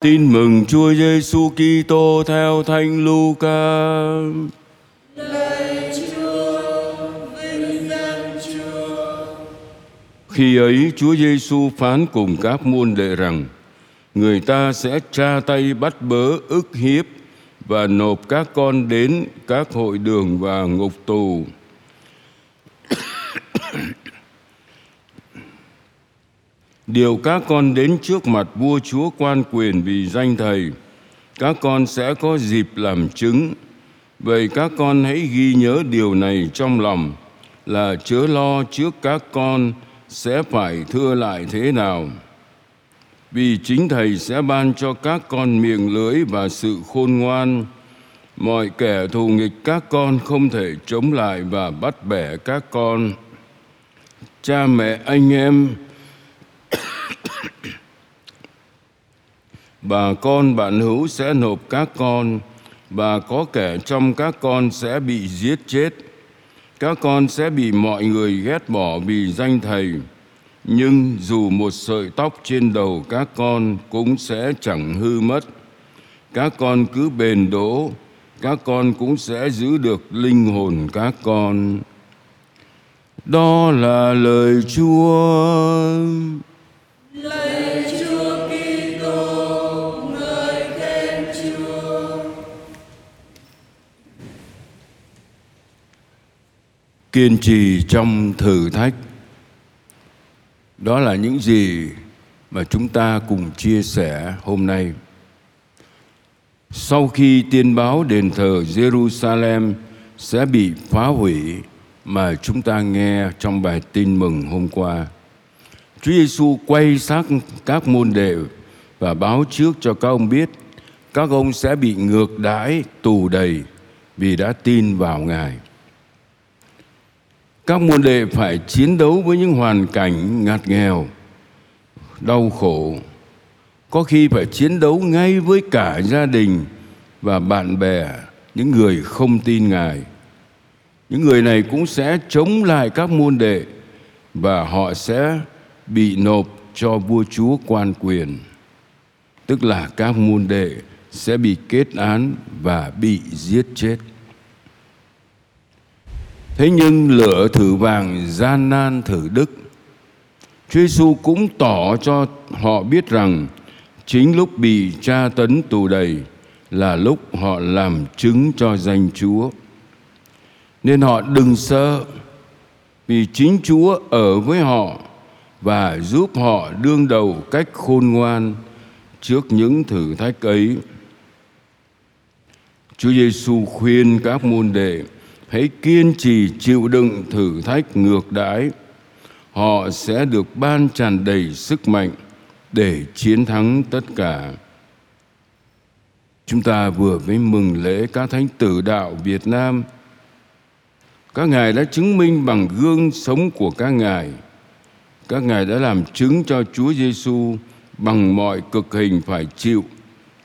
Tin mừng Chúa Giêsu Kitô theo Thánh Luca. Lạy Chúa, vinh danh Chúa. Khi ấy Chúa Giêsu phán cùng các môn đệ rằng: Người ta sẽ tra tay bắt bớ ức hiếp và nộp các con đến các hội đường và ngục tù. Điều các con đến trước mặt vua chúa quan quyền vì danh thầy, các con sẽ có dịp làm chứng. Vậy các con hãy ghi nhớ điều này trong lòng là chớ lo trước các con sẽ phải thưa lại thế nào. Vì chính thầy sẽ ban cho các con miệng lưỡi và sự khôn ngoan. Mọi kẻ thù nghịch các con không thể chống lại và bắt bẻ các con. Cha mẹ anh em bà con bạn hữu sẽ nộp các con. Và có kẻ trong các con sẽ bị giết chết. Các con sẽ bị mọi người ghét bỏ vì danh thầy. Nhưng dù một sợi tóc trên đầu các con cũng sẽ chẳng hư mất. Các con cứ bền đỗ. Các con cũng sẽ giữ được linh hồn các con. Đó là lời chúa. Lời kiên trì trong thử thách đó là những gì mà chúng ta cùng chia sẻ hôm nay sau khi tiên báo đền thờ Jerusalem sẽ bị phá hủy mà chúng ta nghe trong bài tin mừng hôm qua, Chúa Giêsu quay sát các môn đệ và báo trước cho các ông biết các ông sẽ bị ngược đãi tù đầy vì đã tin vào Ngài. Các môn đệ phải chiến đấu với những hoàn cảnh ngặt nghèo, đau khổ, có khi phải chiến đấu ngay với cả gia đình và bạn bè, những người không tin Ngài. Những người này cũng sẽ chống lại các môn đệ và họ sẽ bị nộp cho vua chúa quan quyền. Tức là các môn đệ sẽ bị kết án và bị giết chết thế nhưng lửa thử vàng gian nan thử đức Chúa Giêsu cũng tỏ cho họ biết rằng chính lúc bị tra tấn tù đầy là lúc họ làm chứng cho danh Chúa. Nên họ đừng sợ, vì chính Chúa ở với họ và giúp họ đương đầu cách khôn ngoan trước những thử thách ấy. Chúa Giêsu khuyên các môn đệ hãy kiên trì chịu đựng thử thách ngược đãi. Họ sẽ được ban tràn đầy sức mạnh để chiến thắng tất cả. Chúng ta vừa mới mừng lễ các thánh tử đạo Việt Nam. Các ngài đã chứng minh bằng gương sống của các ngài – các ngài đã làm chứng cho Chúa Giêsu bằng mọi cực hình phải chịu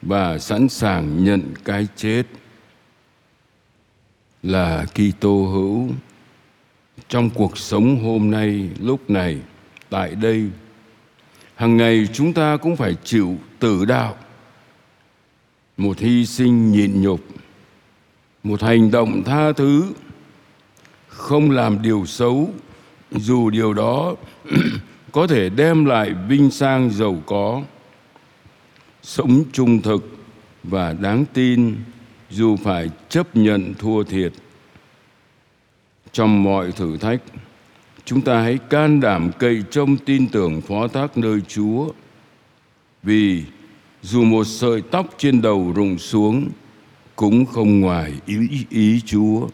và sẵn sàng nhận cái chết là Kitô hữu. Trong cuộc sống hôm nay, lúc này, tại đây hàng ngày chúng ta cũng phải chịu tử đạo. Một hy sinh nhịn nhục, một hành động tha thứ, không làm điều xấu. Dù điều đó có thể đem lại vinh sang giàu có, sống trung thực và đáng tin dù phải chấp nhận thua thiệt trong mọi thử thách, chúng ta hãy can đảm cậy trông tin tưởng phó thác nơi chúa. Vì dù một sợi tóc trên đầu rụng xuống, cũng không ngoài ý ý chúa.